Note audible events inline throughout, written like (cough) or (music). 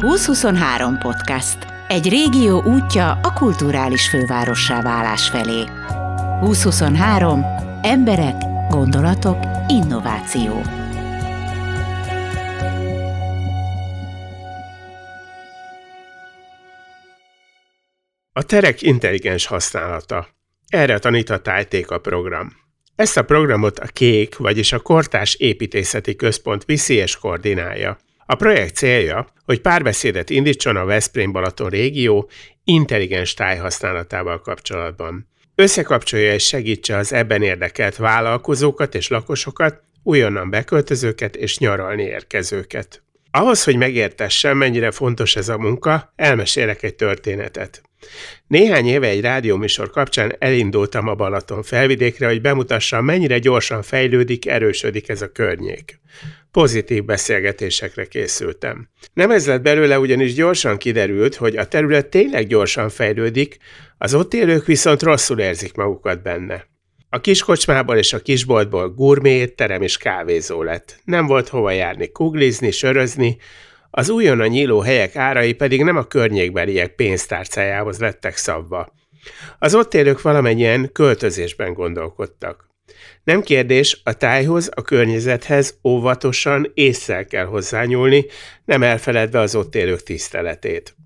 2023 podcast. Egy régió útja a kulturális fővárossá válás felé. 2023. Emberek, gondolatok, innováció. A terek intelligens használata. Erre tanít a Tájték a program. Ezt a programot a KÉK, vagyis a Kortás Építészeti Központ viszi és koordinálja. A projekt célja, hogy párbeszédet indítson a Veszprém-Balaton régió intelligens tájhasználatával kapcsolatban. Összekapcsolja és segítse az ebben érdekelt vállalkozókat és lakosokat, újonnan beköltözőket és nyaralni érkezőket. Ahhoz, hogy megértessem, mennyire fontos ez a munka, elmesélek egy történetet. Néhány éve egy rádióműsor kapcsán elindultam a Balaton felvidékre, hogy bemutassam, mennyire gyorsan fejlődik, erősödik ez a környék. Pozitív beszélgetésekre készültem. Nem ez lett belőle, ugyanis gyorsan kiderült, hogy a terület tényleg gyorsan fejlődik, az ott élők viszont rosszul érzik magukat benne. A kiskocsmából és a kisboltból gurmé terem és kávézó lett. Nem volt hova járni kuglizni, sörözni, az újonnan nyíló helyek árai pedig nem a környékbeliek pénztárcájához lettek szabva. Az ott élők valamennyien költözésben gondolkodtak. Nem kérdés, a tájhoz, a környezethez óvatosan észszel kell hozzányúlni, nem elfeledve az ott élők tiszteletét.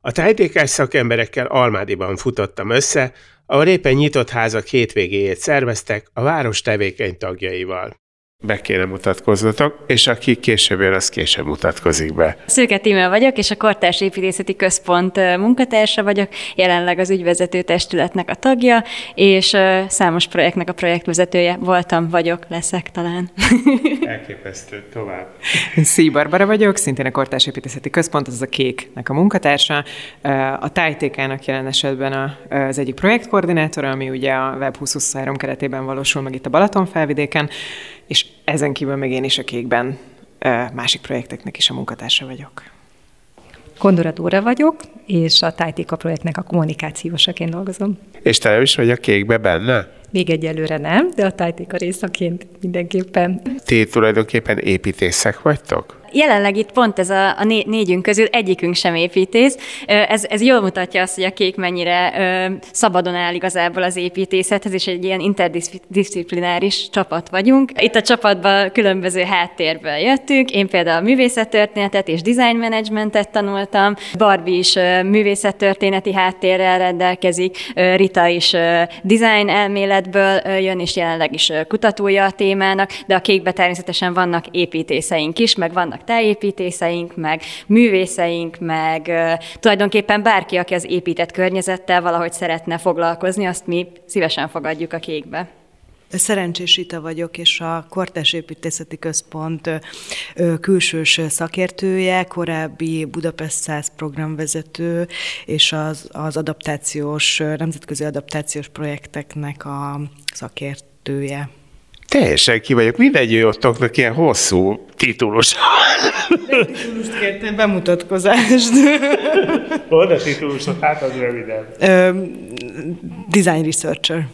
A tájtékás szakemberekkel Almádiban futottam össze, ahol éppen nyitott házak hétvégéjét szerveztek a város tevékeny tagjaival be kéne mutatkoznotok, és aki később jön, az később mutatkozik be. Szőke Tímel vagyok, és a Kortárs Építészeti Központ munkatársa vagyok, jelenleg az ügyvezető testületnek a tagja, és számos projektnek a projektvezetője voltam, vagyok, leszek talán. (laughs) Elképesztő, tovább. Szí Barbara vagyok, szintén a Kortárs Építészeti Központ, az a Kéknek a munkatársa. A tájtékának jelen esetben az egyik projektkoordinátora, ami ugye a Web 2023 keretében valósul meg itt a Balaton felvidéken, és ezen kívül még én is a kékben másik projekteknek is a munkatársa vagyok. Kondora Dóra vagyok, és a Tájtéka projektnek a kommunikációsaként dolgozom. És te is vagy a kékbe benne? Még egyelőre nem, de a Tájtéka részaként mindenképpen. Ti tulajdonképpen építészek vagytok? Jelenleg itt pont ez a, a né, négyünk közül egyikünk sem építész. Ez, ez jól mutatja azt, hogy a kék mennyire szabadon áll igazából az építészethez, és egy ilyen interdisziplináris csapat vagyunk. Itt a csapatban különböző háttérből jöttünk. Én például művészettörténetet és design managementet tanultam. Barbie is művészettörténeti háttérrel rendelkezik. Rita is design elméletből jön, és jelenleg is kutatója a témának, de a kékbe természetesen vannak építészeink is, meg vannak vannak tájépítészeink, meg művészeink, meg tulajdonképpen bárki, aki az épített környezettel valahogy szeretne foglalkozni, azt mi szívesen fogadjuk a kékbe. Szerencsés Ita vagyok, és a Kortás Építészeti Központ külsős szakértője, korábbi Budapest 100 programvezető, és az, az adaptációs, nemzetközi adaptációs projekteknek a szakértője. Teljesen ki vagyok. Mindegyőtoknak ilyen hosszú titulus. Titulust kértem, bemutatkozást. Hol a titulusok? Hát az röviden. design researcher.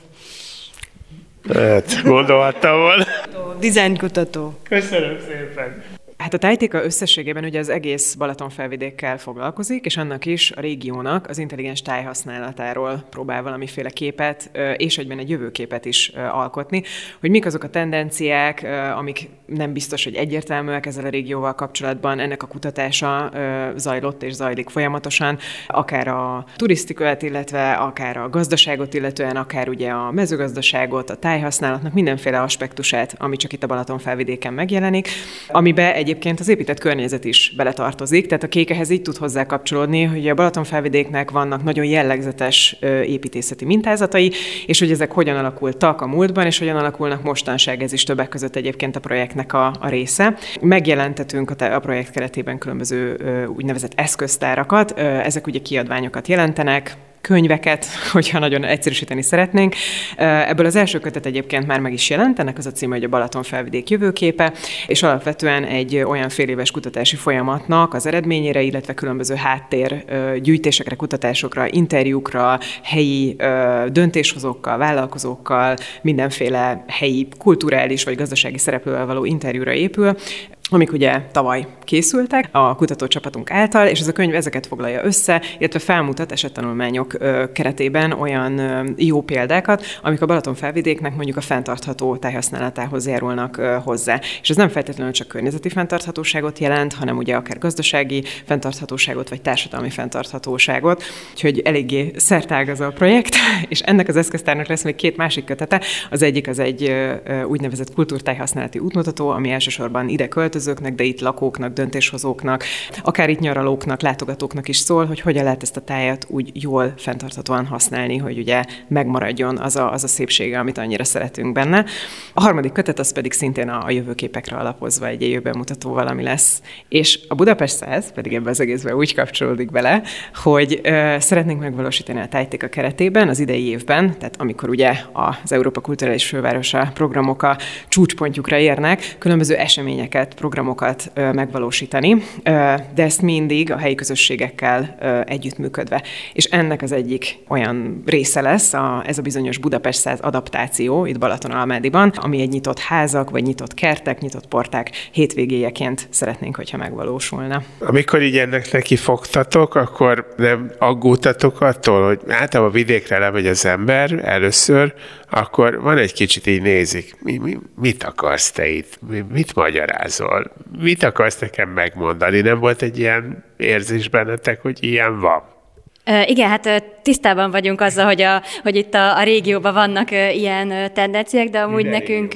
Hát, gondolhattam volna. Design kutató. Köszönöm szépen. Hát a tájtéka összességében ugye az egész Balaton felvidékkel foglalkozik, és annak is a régiónak az intelligens tájhasználatáról próbál valamiféle képet, és egyben egy jövőképet is alkotni, hogy mik azok a tendenciák, amik nem biztos, hogy egyértelműek ezzel a régióval kapcsolatban, ennek a kutatása zajlott és zajlik folyamatosan, akár a turisztikát, illetve akár a gazdaságot, illetően akár ugye a mezőgazdaságot, a tájhasználatnak mindenféle aspektusát, ami csak itt a Balaton felvidéken megjelenik, amibe egy egyébként az épített környezet is beletartozik, tehát a kékehez így tud hozzá kapcsolódni, hogy a Balaton felvidéknek vannak nagyon jellegzetes építészeti mintázatai, és hogy ezek hogyan alakultak a múltban, és hogyan alakulnak mostanság, ez is többek között egyébként a projektnek a, a része. Megjelentetünk a, te, a projekt keretében különböző úgynevezett eszköztárakat, ezek ugye kiadványokat jelentenek, könyveket, (laughs) hogyha nagyon egyszerűsíteni szeretnénk. Ebből az első kötet egyébként már meg is jelent, ennek az a címe, hogy a Balaton felvidék jövőképe, és alapvetően egy olyan fél éves kutatási folyamatnak az eredményére, illetve különböző háttér gyűjtésekre, kutatásokra, interjúkra, helyi döntéshozókkal, vállalkozókkal, mindenféle helyi kulturális vagy gazdasági szereplővel való interjúra épül, amik ugye tavaly készültek a kutatócsapatunk által, és ez a könyv ezeket foglalja össze, illetve felmutat esettanulmányok keretében olyan jó példákat, amik a Balaton felvidéknek mondjuk a fenntartható tájhasználatához járulnak hozzá. És ez nem feltétlenül csak környezeti fenntarthatóságot jelent, hanem ugye akár gazdasági fenntarthatóságot, vagy társadalmi fenntarthatóságot. Úgyhogy eléggé szertág az a projekt, (laughs) és ennek az eszköztárnak lesz még két másik kötete. Az egyik az egy úgynevezett kultúrtájhasználati útmutató, ami elsősorban ide költözőknek, de itt lakóknak, döntéshozóknak, akár itt nyaralóknak, látogatóknak is szól, hogy hogyan lehet ezt a tájat úgy jól, fenntarthatóan használni, hogy ugye megmaradjon az a, az a szépsége, amit annyira szeretünk benne. A harmadik kötet az pedig szintén a, a jövőképekre alapozva egy jövőben mutató valami lesz. És a Budapest 100 pedig ebben az egészben úgy kapcsolódik bele, hogy ö, szeretnénk megvalósítani a tájtéka keretében az idei évben, tehát amikor ugye az Európa Kulturális Fővárosa programok a csúcspontjukra érnek, különböző eseményeket, programokat megvalósítani, de ezt mindig a helyi közösségekkel együttműködve. És ennek az egyik olyan része lesz a, ez a bizonyos Budapest 100 adaptáció itt Balaton-Almádiban, ami egy nyitott házak, vagy nyitott kertek, nyitott porták hétvégéjeként szeretnénk, hogyha megvalósulna. Amikor így ennek neki fogtatok, akkor nem aggódtatok attól, hogy általában vidékre lemegy az ember először, akkor van egy kicsit így nézik, mi, mi, mit akarsz te itt, mi, mit magyarázol, mit akarsz nekem megmondani, nem volt egy ilyen érzés bennetek, hogy ilyen van? Igen, hát tisztában vagyunk azzal, hogy, a, hogy itt a, a régióban vannak ilyen tendenciák, de amúgy Ide nekünk...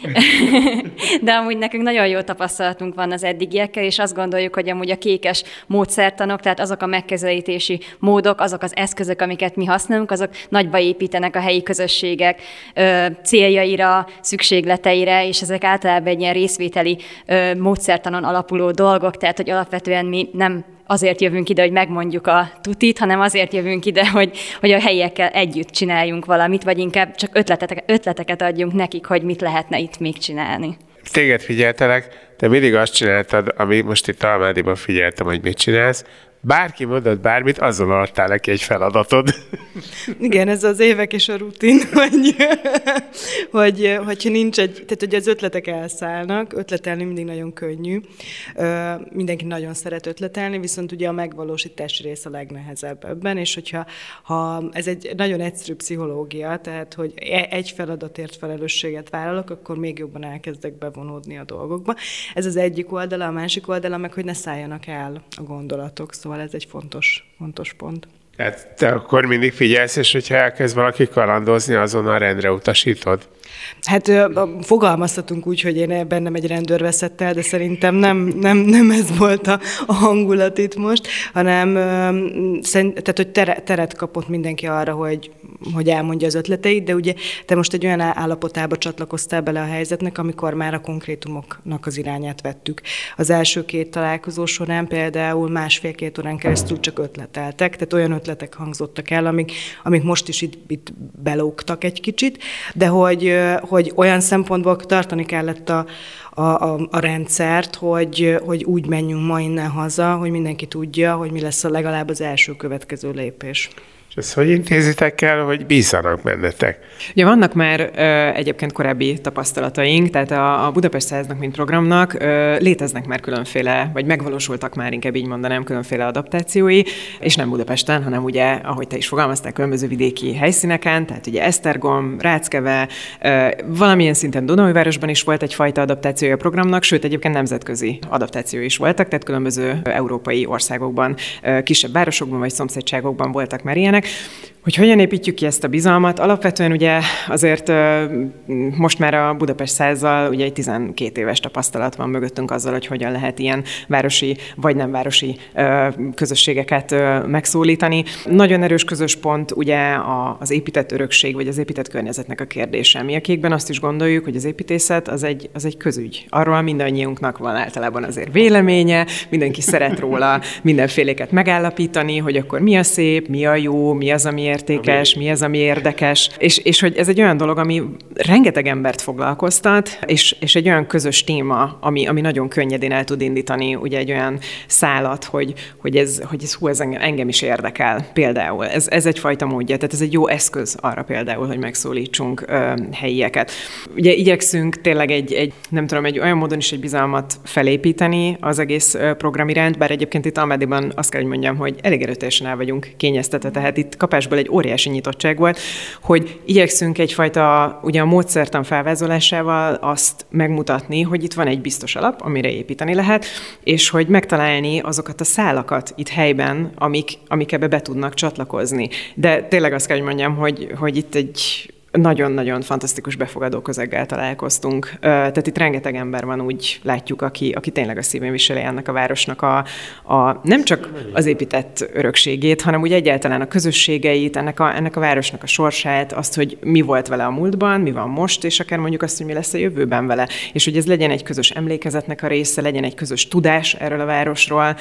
(laughs) De amúgy nekünk nagyon jó tapasztalatunk van az eddigiekkel, és azt gondoljuk, hogy amúgy a kékes módszertanok, tehát azok a megközelítési módok, azok az eszközök, amiket mi használunk, azok nagyba építenek a helyi közösségek céljaira, szükségleteire, és ezek általában egy ilyen részvételi módszertanon alapuló dolgok, tehát hogy alapvetően mi nem azért jövünk ide, hogy megmondjuk a tutit, hanem azért jövünk ide, hogy, hogy a helyiekkel együtt csináljunk valamit, vagy inkább csak ötleteket, ötleteket adjunk nekik, hogy mit lehetne itt még csinálni. Téged figyeltelek, te mindig azt csináltad, ami most itt Almádiban figyeltem, hogy mit csinálsz, bárki mondott bármit, azon adtál neki egy feladatod. (laughs) Igen, ez az évek és a rutin, (laughs) hogy, hogy hogyha nincs egy, tehát hogy az ötletek elszállnak, ötletelni mindig nagyon könnyű, mindenki nagyon szeret ötletelni, viszont ugye a megvalósítás rész a legnehezebb ebben, és hogyha ha ez egy nagyon egyszerű pszichológia, tehát hogy e, egy feladatért felelősséget vállalok, akkor még jobban elkezdek bevonódni a dolgokba. Ez az egyik oldala, a másik oldala meg, hogy ne szálljanak el a gondolatok. Szóval Szóval ez egy fontos, fontos pont. Tehát te akkor mindig figyelsz, és hogyha elkezd valaki kalandozni, azonnal rendre utasítod? Hát fogalmaztatunk úgy, hogy én bennem egy rendőr veszett el, de szerintem nem, nem, nem ez volt a, hangulat itt most, hanem tehát, hogy tere, teret kapott mindenki arra, hogy, hogy elmondja az ötleteit, de ugye te most egy olyan állapotába csatlakoztál bele a helyzetnek, amikor már a konkrétumoknak az irányát vettük. Az első két találkozó során például másfél-két órán keresztül csak ötleteltek, tehát olyan ötletek hangzottak el, amik, amik most is itt, itt belógtak egy kicsit, de hogy hogy olyan szempontból tartani kellett a, a, a, a rendszert, hogy, hogy úgy menjünk ma innen haza, hogy mindenki tudja, hogy mi lesz a legalább az első következő lépés. És ezt hogy intézitek el, hogy bízzanak bennetek? Ugye vannak már ö, egyébként korábbi tapasztalataink, tehát a, a Budapest Száznak, mint programnak ö, léteznek már különféle, vagy megvalósultak már, inkább így mondanám, különféle adaptációi, és nem Budapesten, hanem ugye, ahogy te is fogalmaztál, különböző vidéki helyszíneken, tehát ugye Esztergom, Ráckeve, ö, valamilyen szinten Dunaújvárosban is volt egyfajta adaptációja a programnak, sőt egyébként nemzetközi adaptáció is voltak, tehát különböző európai országokban, ö, kisebb városokban vagy szomszédságokban voltak már ilyenek, connect hogy hogyan építjük ki ezt a bizalmat? Alapvetően ugye azért most már a Budapest százzal ugye egy 12 éves tapasztalat van mögöttünk azzal, hogy hogyan lehet ilyen városi vagy nem városi közösségeket megszólítani. Nagyon erős közös pont ugye az épített örökség vagy az épített környezetnek a kérdése. Mi a kékben azt is gondoljuk, hogy az építészet az egy, az egy közügy. Arról mindannyiunknak van általában azért véleménye, mindenki szeret róla (laughs) mindenféléket megállapítani, hogy akkor mi a szép, mi a jó, mi az, ami értékes, mi az, ami érdekes, és, és hogy ez egy olyan dolog, ami rengeteg embert foglalkoztat, és, és egy olyan közös téma, ami, ami nagyon könnyedén el tud indítani ugye egy olyan szálat, hogy, hogy ez, hogy ez, hú, ez engem, engem is érdekel például. Ez, ez egyfajta módja, tehát ez egy jó eszköz arra például, hogy megszólítsunk ö, helyieket. Ugye igyekszünk tényleg egy, egy, nem tudom, egy olyan módon is egy bizalmat felépíteni az egész program iránt, bár egyébként itt Almádiban azt kell, hogy mondjam, hogy elég erőteljesen el vagyunk kényeztetve, tehát itt kapásból egy óriási nyitottság volt, hogy igyekszünk egyfajta, ugye a módszertan felvázolásával azt megmutatni, hogy itt van egy biztos alap, amire építeni lehet, és hogy megtalálni azokat a szálakat itt helyben, amik, amik ebbe be tudnak csatlakozni. De tényleg azt kell, hogy mondjam, hogy, hogy itt egy nagyon-nagyon fantasztikus befogadó közeggel találkoztunk. Tehát itt rengeteg ember van, úgy látjuk, aki, aki tényleg a szívén viseli ennek a városnak a, a nem csak az épített örökségét, hanem úgy egyáltalán a közösségeit, ennek a, ennek a városnak a sorsát, azt, hogy mi volt vele a múltban, mi van most, és akár mondjuk azt, hogy mi lesz a jövőben vele. És hogy ez legyen egy közös emlékezetnek a része, legyen egy közös tudás erről a városról,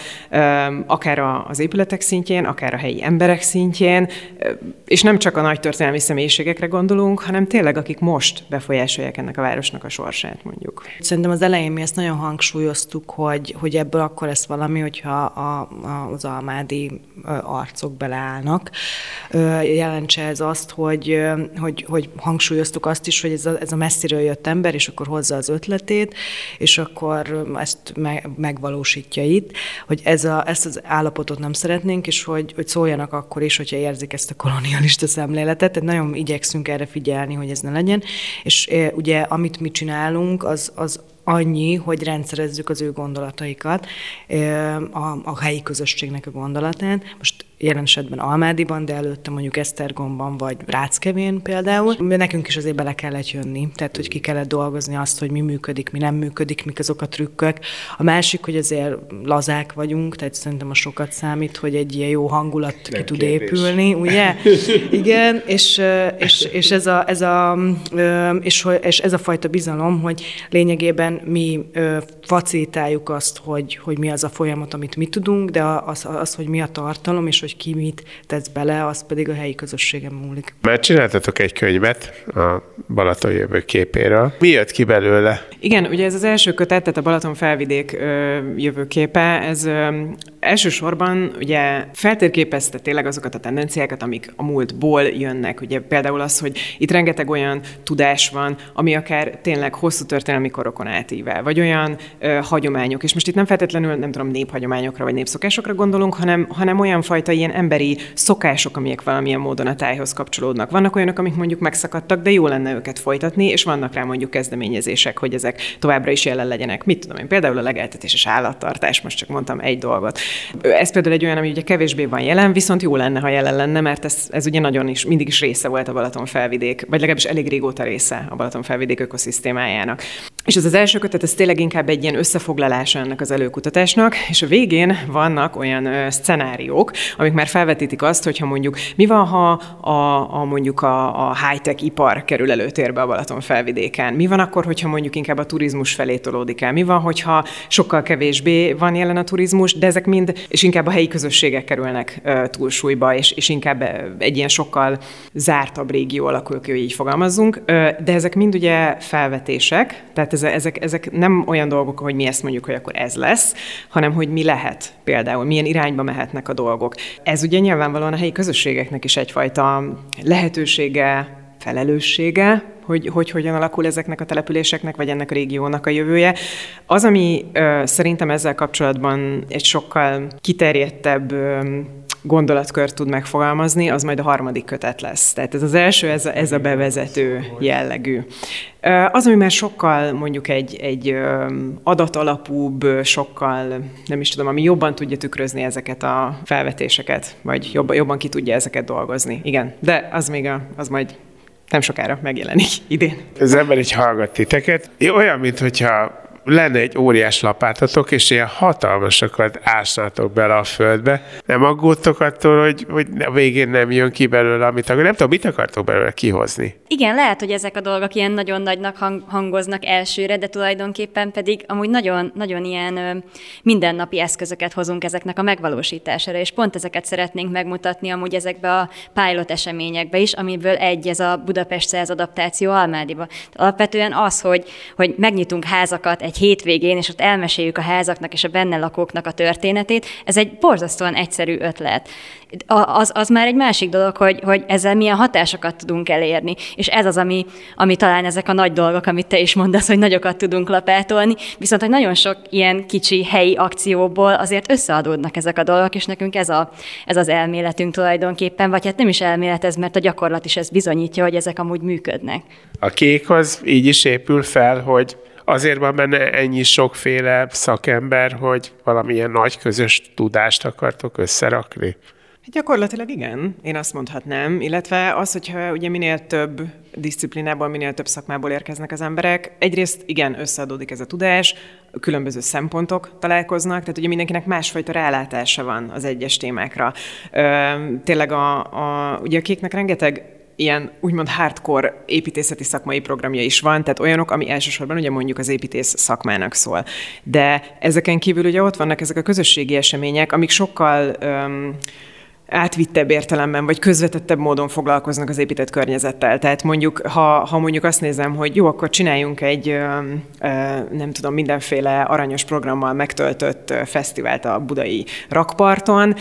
akár az épületek szintjén, akár a helyi emberek szintjén, és nem csak a nagy történelmi személyiségekre gondol gondolunk, hanem tényleg akik most befolyásolják ennek a városnak a sorsát, mondjuk. Szerintem az elején mi ezt nagyon hangsúlyoztuk, hogy, hogy ebből akkor lesz valami, hogyha a, a, az almádi arcok beleállnak. Jelentse ez azt, hogy, hogy, hogy hangsúlyoztuk azt is, hogy ez a, ez a messziről jött ember, és akkor hozza az ötletét, és akkor ezt me, megvalósítja itt, hogy ez a, ezt az állapotot nem szeretnénk, és hogy, hogy szóljanak akkor is, hogyha érzik ezt a kolonialista szemléletet. Tehát nagyon igyekszünk erre figyelni, hogy ez ne legyen. És ugye, amit mi csinálunk, az, az annyi, hogy rendszerezzük az ő gondolataikat, a, a helyi közösségnek a gondolatán. Most jelen esetben Almádiban, de előtte mondjuk Esztergomban vagy Ráckevén például. Nekünk is azért bele kellett jönni, tehát hogy ki kellett dolgozni azt, hogy mi működik, mi nem működik, mik azok a trükkök. A másik, hogy azért lazák vagyunk, tehát szerintem a sokat számít, hogy egy ilyen jó hangulat nem ki tud kérdés. épülni, ugye? (laughs) Igen, és, és, és, ez a, ez a, és, és ez a fajta bizalom, hogy lényegében mi facilitáljuk azt, hogy, hogy mi az a folyamat, amit mi tudunk, de az, az hogy mi a tartalom, és hogy hogy ki mit tesz bele, az pedig a helyi közösségem múlik. Mert csináltatok egy könyvet a Balaton jövő képéről. Mi jött ki belőle? Igen, ugye ez az első kötet, tehát a Balaton felvidék jövőképe, ez elsősorban ugye feltérképezte tényleg azokat a tendenciákat, amik a múltból jönnek. Ugye például az, hogy itt rengeteg olyan tudás van, ami akár tényleg hosszú történelmi korokon átível, vagy olyan hagyományok, és most itt nem feltétlenül, nem tudom, néphagyományokra vagy népszokásokra gondolunk, hanem, hanem olyan fajta ilyen emberi szokások, amik valamilyen módon a tájhoz kapcsolódnak. Vannak olyanok, amik mondjuk megszakadtak, de jó lenne őket folytatni, és vannak rá mondjuk kezdeményezések, hogy ezek továbbra is jelen legyenek. Mit tudom én, például a legeltetés és állattartás, most csak mondtam egy dolgot. Ez például egy olyan, ami ugye kevésbé van jelen, viszont jó lenne, ha jelen lenne, mert ez, ez ugye nagyon is, mindig is része volt a Balaton felvidék, vagy legalábbis elég régóta része a Balaton felvidék ökoszisztémájának. És az az első kötet, ez tényleg inkább egy ilyen összefoglalása ennek az előkutatásnak, és a végén vannak olyan ö, szenáriók, amik már felvetítik azt, hogyha mondjuk mi van, ha a, a mondjuk a, a high-tech ipar kerül előtérbe a Balaton felvidéken? Mi van akkor, hogyha mondjuk inkább a turizmus felé tolódik el? Mi van, hogyha sokkal kevésbé van jelen a turizmus, de ezek mind, és inkább a helyi közösségek kerülnek uh, túlsúlyba, és, és inkább egy ilyen sokkal zártabb régió alakul ki, hogy így fogalmazzunk. Uh, de ezek mind ugye felvetések, tehát ezek, ezek nem olyan dolgok, hogy mi ezt mondjuk, hogy akkor ez lesz, hanem hogy mi lehet például, milyen irányba mehetnek a dolgok. Ez ugye nyilvánvalóan a helyi közösségeknek is egyfajta lehetősége, felelőssége, hogy, hogy hogyan alakul ezeknek a településeknek, vagy ennek a régiónak a jövője. Az, ami ö, szerintem ezzel kapcsolatban egy sokkal kiterjedtebb ö, gondolatkört tud megfogalmazni, az majd a harmadik kötet lesz. Tehát ez az első, ez a, ez a bevezető jellegű. Az, ami már sokkal mondjuk egy, egy adatalapúbb, sokkal, nem is tudom, ami jobban tudja tükrözni ezeket a felvetéseket, vagy jobban, jobban ki tudja ezeket dolgozni. Igen, de az még a, az majd nem sokára megjelenik idén. Az ember egy hallgat titeket. Olyan, mintha lenne egy óriás lapátotok, és ilyen hatalmasokat ásnátok bele a földbe, nem aggódtok attól, hogy, hogy a végén nem jön ki belőle, amit akar. Nem tudom, mit akartok belőle kihozni? Igen, lehet, hogy ezek a dolgok ilyen nagyon nagynak hang- hangoznak elsőre, de tulajdonképpen pedig amúgy nagyon, nagyon ilyen ö, mindennapi eszközöket hozunk ezeknek a megvalósítására, és pont ezeket szeretnénk megmutatni amúgy ezekbe a pilot eseményekbe is, amiből egy ez a Budapest száz adaptáció Almádiba. Alapvetően az, hogy, hogy megnyitunk házakat egy hétvégén, és ott elmeséljük a házaknak és a benne lakóknak a történetét, ez egy borzasztóan egyszerű ötlet. Az, az már egy másik dolog, hogy, hogy ezzel milyen hatásokat tudunk elérni. És ez az, ami, ami talán ezek a nagy dolgok, amit te is mondasz, hogy nagyokat tudunk lapátolni, viszont hogy nagyon sok ilyen kicsi helyi akcióból azért összeadódnak ezek a dolgok, és nekünk ez, a, ez az elméletünk tulajdonképpen, vagy hát nem is elmélet ez, mert a gyakorlat is ezt bizonyítja, hogy ezek amúgy működnek. A kék az így is épül fel, hogy azért van benne ennyi sokféle szakember, hogy valamilyen nagy közös tudást akartok összerakni? Gyakorlatilag igen, én azt mondhatnám, illetve az, hogyha ugye minél több disziplinából, minél több szakmából érkeznek az emberek, egyrészt igen, összeadódik ez a tudás, különböző szempontok találkoznak, tehát ugye mindenkinek másfajta rálátása van az egyes témákra. Ö, tényleg a, a, ugye a kéknek rengeteg ilyen úgymond hardcore építészeti szakmai programja is van, tehát olyanok, ami elsősorban ugye mondjuk az építész szakmának szól. De ezeken kívül ugye ott vannak ezek a közösségi események, amik sokkal um, átvittebb értelemben, vagy közvetettebb módon foglalkoznak az épített környezettel. Tehát mondjuk, ha, ha mondjuk azt nézem, hogy jó, akkor csináljunk egy, nem tudom, mindenféle aranyos programmal megtöltött fesztivált a budai rakparton,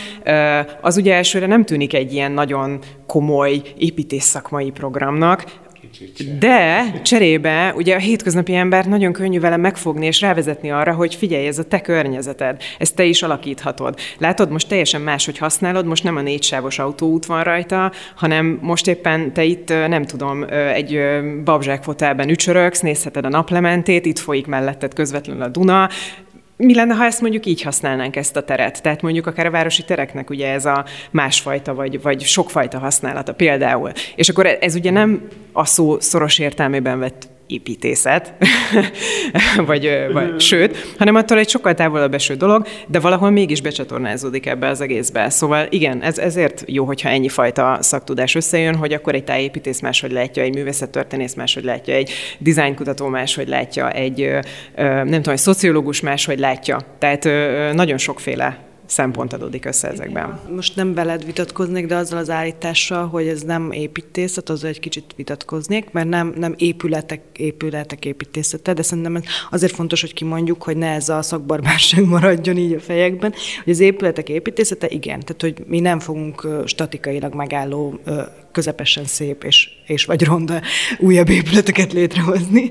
az ugye elsőre nem tűnik egy ilyen nagyon komoly építész-szakmai programnak, de cserébe ugye a hétköznapi ember nagyon könnyű vele megfogni és rávezetni arra, hogy figyelj, ez a te környezeted, ezt te is alakíthatod. Látod, most teljesen más, hogy használod, most nem a négysávos autóút van rajta, hanem most éppen te itt, nem tudom, egy babzsák fotelben ücsöröksz, nézheted a naplementét, itt folyik melletted közvetlenül a Duna, mi lenne, ha ezt mondjuk így használnánk ezt a teret? Tehát mondjuk akár a városi tereknek ugye ez a másfajta vagy, vagy sokfajta használata például. És akkor ez ugye nem a szó szoros értelmében vett építészet, (laughs) vagy, vagy sőt, hanem attól egy sokkal távolabb eső dolog, de valahol mégis becsatornázódik ebbe az egészbe. Szóval igen, ez ezért jó, hogyha ennyi fajta szaktudás összejön, hogy akkor egy tájépítész máshogy látja, egy művészettörténész máshogy látja, egy dizájnkutató máshogy látja, egy nem tudom, egy szociológus máshogy látja. Tehát nagyon sokféle szempont adódik össze ezekben. Most nem veled vitatkoznék, de azzal az állítással, hogy ez nem építészet, az egy kicsit vitatkoznék, mert nem, nem épületek, épületek építészete, de szerintem ez azért fontos, hogy kimondjuk, hogy ne ez a szakbarbárság maradjon így a fejekben, hogy az épületek építészete igen, tehát hogy mi nem fogunk statikailag megálló közepesen szép és, és vagy ronda újabb épületeket létrehozni.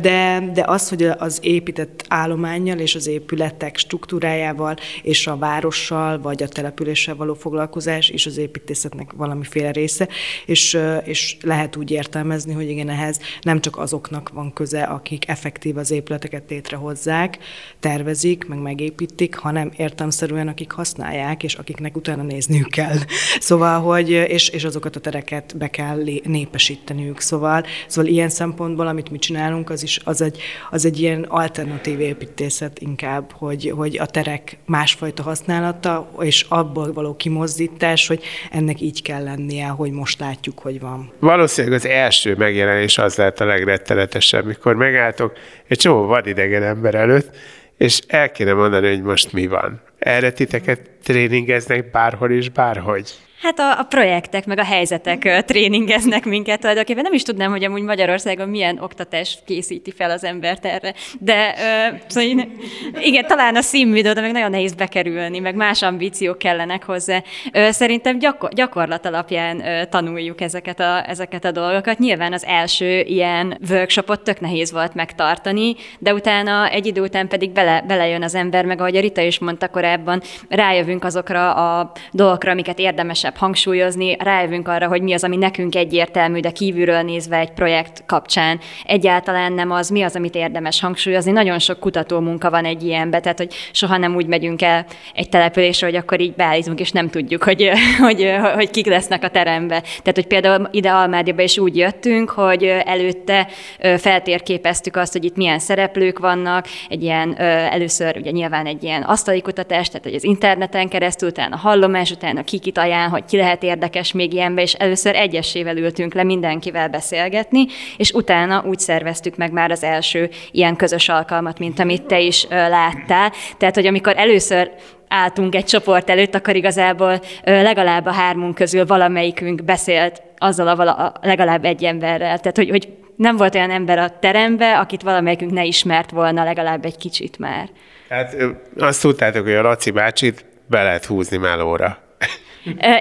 De, de az, hogy az épített állományjal és az épületek struktúrájával és a várossal vagy a településsel való foglalkozás is az építészetnek valamiféle része, és, és lehet úgy értelmezni, hogy igen, ehhez nem csak azoknak van köze, akik effektív az épületeket létrehozzák, tervezik, meg megépítik, hanem értelmszerűen, akik használják, és akiknek utána nézniük kell. Szóval, hogy, és, és azokat azokat a tereket be kell népesíteniük. Szóval, szóval ilyen szempontból, amit mi csinálunk, az is az egy, az egy ilyen alternatív építészet inkább, hogy, hogy a terek másfajta használata, és abból való kimozdítás, hogy ennek így kell lennie, hogy most látjuk, hogy van. Valószínűleg az első megjelenés az lehet a legrettenetesebb, mikor megálltok egy csomó vadidegen ember előtt, és el kéne mondani, hogy most mi van. Erre titeket tréningeznek bárhol is, bárhogy. Hát a, a projektek, meg a helyzetek tréningeznek minket tulajdonképpen. Nem is tudnám, hogy amúgy Magyarországon milyen oktatás készíti fel az embert erre. De ö, szóval én, igen, talán a színműdő, de meg nagyon nehéz bekerülni, meg más ambíciók kellenek hozzá. Ö, szerintem gyakor, gyakorlat alapján ö, tanuljuk ezeket a, ezeket a dolgokat. Nyilván az első ilyen workshopot tök nehéz volt megtartani, de utána egy idő után pedig bele, belejön az ember, meg ahogy a Rita is mondta korábban, korábban, rájövünk azokra a dolgokra, amiket érdemesebb hangsúlyozni, rájövünk arra, hogy mi az, ami nekünk egyértelmű, de kívülről nézve egy projekt kapcsán egyáltalán nem az, mi az, amit érdemes hangsúlyozni. Nagyon sok kutató munka van egy ilyenbe, tehát hogy soha nem úgy megyünk el egy településre, hogy akkor így beállítunk, és nem tudjuk, hogy, (laughs) hogy, hogy kik lesznek a terembe. Tehát, hogy például ide Almádiba is úgy jöttünk, hogy előtte feltérképeztük azt, hogy itt milyen szereplők vannak, egy ilyen először ugye nyilván egy ilyen asztali kutatás, tehát hogy az interneten keresztül, utána a hallomás, utána kikit ajánl, hogy ki lehet érdekes még ilyenbe, és először egyesével ültünk le mindenkivel beszélgetni, és utána úgy szerveztük meg már az első ilyen közös alkalmat, mint amit te is láttál. Tehát, hogy amikor először álltunk egy csoport előtt, akkor igazából legalább a hármunk közül valamelyikünk beszélt azzal a, vala, legalább egy emberrel. Tehát, hogy, hogy nem volt olyan ember a terembe, akit valamelyikünk ne ismert volna legalább egy kicsit már. Hát azt tudtátok, hogy a Laci bácsit be lehet húzni melóra.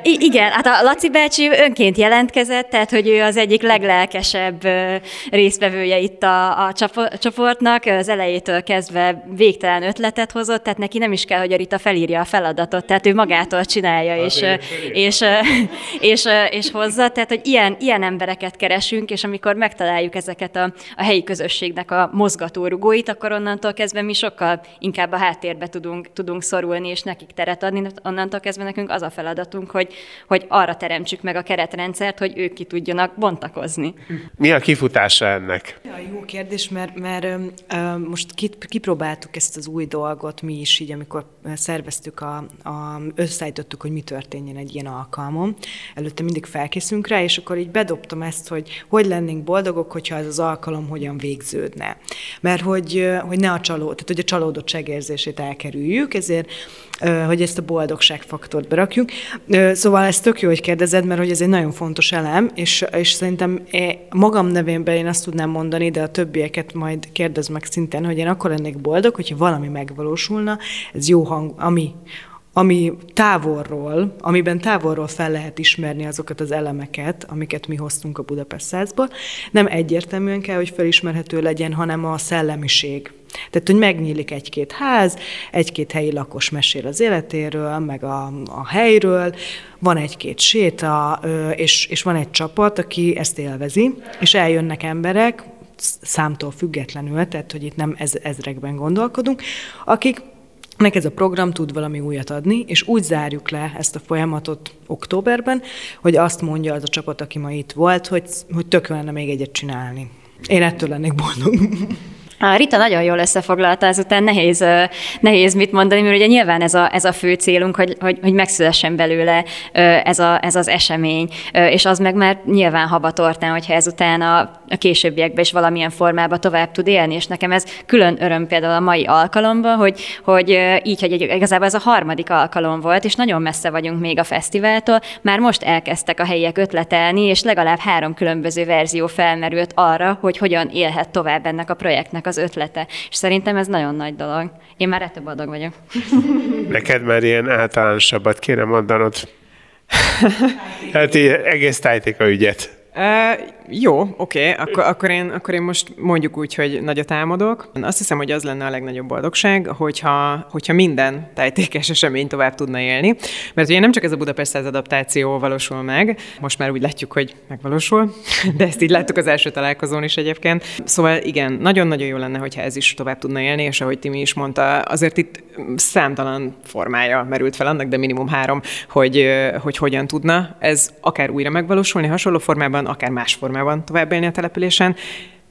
I- igen, hát a Laci bácsi önként jelentkezett, tehát hogy ő az egyik leglelkesebb résztvevője itt a, a csoportnak, az elejétől kezdve végtelen ötletet hozott, tehát neki nem is kell, hogy a Rita felírja a feladatot, tehát ő magától csinálja és, és, (laughs) és, és, és hozza, tehát hogy ilyen, ilyen embereket keresünk, és amikor megtaláljuk ezeket a, a helyi közösségnek a mozgatórugóit, akkor onnantól kezdve mi sokkal inkább a háttérbe tudunk, tudunk szorulni, és nekik teret adni, onnantól kezdve nekünk az a feladat, feladatunk, hogy, hogy arra teremtsük meg a keretrendszert, hogy ők ki tudjanak bontakozni. Mi a kifutása ennek? Ja, jó kérdés, mert, mert uh, most kipróbáltuk ezt az új dolgot mi is így, amikor szerveztük, a, a, összeállítottuk, hogy mi történjen egy ilyen alkalmon. Előtte mindig felkészülünk rá, és akkor így bedobtam ezt, hogy hogy lennénk boldogok, hogyha ez az alkalom hogyan végződne. Mert hogy, hogy ne a csaló, tehát hogy a csalódottság érzését elkerüljük, ezért hogy ezt a boldogságfaktort berakjuk. Szóval ez tök jó, hogy kérdezed, mert hogy ez egy nagyon fontos elem, és, és szerintem én, magam nevében én azt tudnám mondani, de a többieket majd kérdez meg szintén, hogy én akkor lennék boldog, hogyha valami megvalósulna, ez jó hang, ami, ami távolról, amiben távolról fel lehet ismerni azokat az elemeket, amiket mi hoztunk a Budapest százból. Nem egyértelműen kell, hogy felismerhető legyen, hanem a szellemiség. Tehát, hogy megnyílik egy-két ház, egy-két helyi lakos mesél az életéről, meg a, a helyről, van egy-két séta, és, és van egy csapat, aki ezt élvezi, és eljönnek emberek, számtól függetlenül, tehát hogy itt nem ez, ezrekben gondolkodunk, akik Nek ez a program tud valami újat adni, és úgy zárjuk le ezt a folyamatot októberben, hogy azt mondja az a csapat, aki ma itt volt, hogy, hogy tök lenne még egyet csinálni. Én ettől lennék boldog. (laughs) A Rita nagyon jól összefoglalta, ezután nehéz, nehéz mit mondani, mert ugye nyilván ez a, ez a fő célunk, hogy, hogy, hogy megszülessen belőle ez, a, ez az esemény, és az meg már nyilván habatortán, hogyha ezután a, a későbbiekben is valamilyen formában tovább tud élni, és nekem ez külön öröm például a mai alkalomban, hogy, hogy így, hogy egy, igazából ez a harmadik alkalom volt, és nagyon messze vagyunk még a fesztiváltól, már most elkezdtek a helyiek ötletelni, és legalább három különböző verzió felmerült arra, hogy hogyan élhet tovább ennek a projektnek az ötlete. És szerintem ez nagyon nagy dolog. Én már ettől boldog vagyok. Neked már ilyen általánosabbat kéne mondanod. (laughs) hát egész tájték a ügyet. Uh, jó, oké, akkor, akkor, én, akkor én most mondjuk úgy, hogy nagyot álmodok. Azt hiszem, hogy az lenne a legnagyobb boldogság, hogyha, hogyha minden tájtékes esemény tovább tudna élni. Mert ugye nem csak ez a Budapest az adaptáció valósul meg, most már úgy látjuk, hogy megvalósul, (laughs) de ezt így láttuk az első találkozón is egyébként. Szóval igen, nagyon-nagyon jó lenne, hogyha ez is tovább tudna élni, és ahogy Timi is mondta, azért itt számtalan formája merült fel annak, de minimum három, hogy, hogy hogyan tudna ez akár újra megvalósulni hasonló formában, akár más formában formában tovább élni a településen,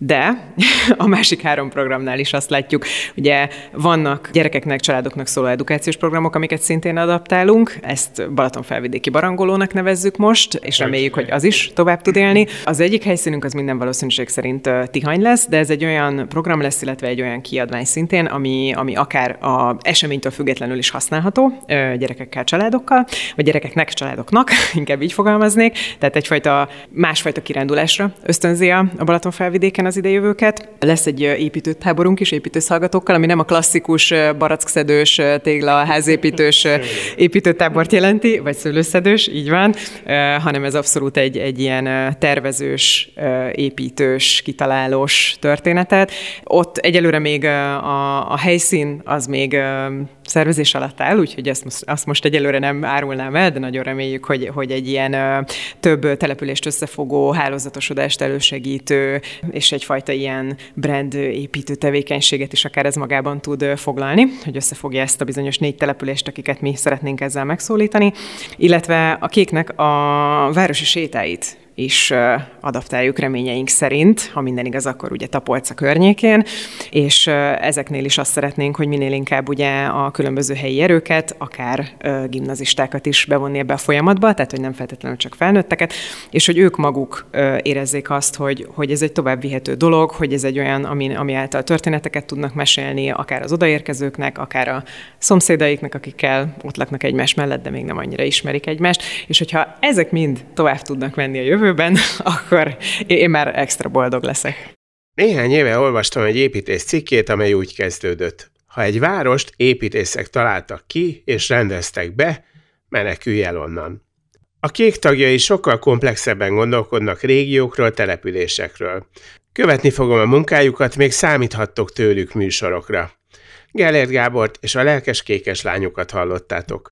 de (laughs) a másik három programnál is azt látjuk, ugye vannak gyerekeknek, családoknak szóló edukációs programok, amiket szintén adaptálunk, ezt Balatonfelvidéki barangolónak nevezzük most, és reméljük, hogy az is tovább tud élni. Az egyik helyszínünk az minden valószínűség szerint Tihany lesz, de ez egy olyan program lesz, illetve egy olyan kiadvány szintén, ami, ami akár a eseménytől függetlenül is használható gyerekekkel, családokkal, vagy gyerekeknek, családoknak, (laughs) inkább így fogalmaznék, tehát egyfajta másfajta kirándulásra ösztönzi a Balatonfelvidéken az idejövőket. Lesz egy építőtáborunk is építőszalgatókkal, ami nem a klasszikus barackszedős, tégla, házépítős építőtábort jelenti, vagy szőlőszedős, így van, hanem ez abszolút egy, egy ilyen tervezős, építős, kitalálós történetet. Ott egyelőre még a, a helyszín az még szervezés alatt áll, úgyhogy ezt most, azt most egyelőre nem árulnám el, de nagyon reméljük, hogy, hogy egy ilyen több települést összefogó, hálózatosodást elősegítő, és egyfajta ilyen brand építő tevékenységet is akár ez magában tud foglalni, hogy összefogja ezt a bizonyos négy települést, akiket mi szeretnénk ezzel megszólítani, illetve a kéknek a városi sétáit is adaptáljuk reményeink szerint, ha minden igaz, akkor ugye Tapolca környékén, és ezeknél is azt szeretnénk, hogy minél inkább ugye a különböző helyi erőket, akár gimnazistákat is bevonni ebbe a folyamatba, tehát hogy nem feltétlenül csak felnőtteket, és hogy ők maguk érezzék azt, hogy, hogy ez egy tovább vihető dolog, hogy ez egy olyan, ami, ami által történeteket tudnak mesélni, akár az odaérkezőknek, akár a szomszédaiknak, akikkel ott laknak egymás mellett, de még nem annyira ismerik egymást, és hogyha ezek mind tovább tudnak menni a jövő jövőben, (laughs) akkor én már extra boldog leszek. Néhány éve olvastam egy építész cikkét, amely úgy kezdődött. Ha egy várost építészek találtak ki és rendeztek be, menekülj el onnan. A kék tagjai sokkal komplexebben gondolkodnak régiókról, településekről. Követni fogom a munkájukat, még számíthattok tőlük műsorokra. Gellért Gábort és a lelkes kékes lányokat hallottátok.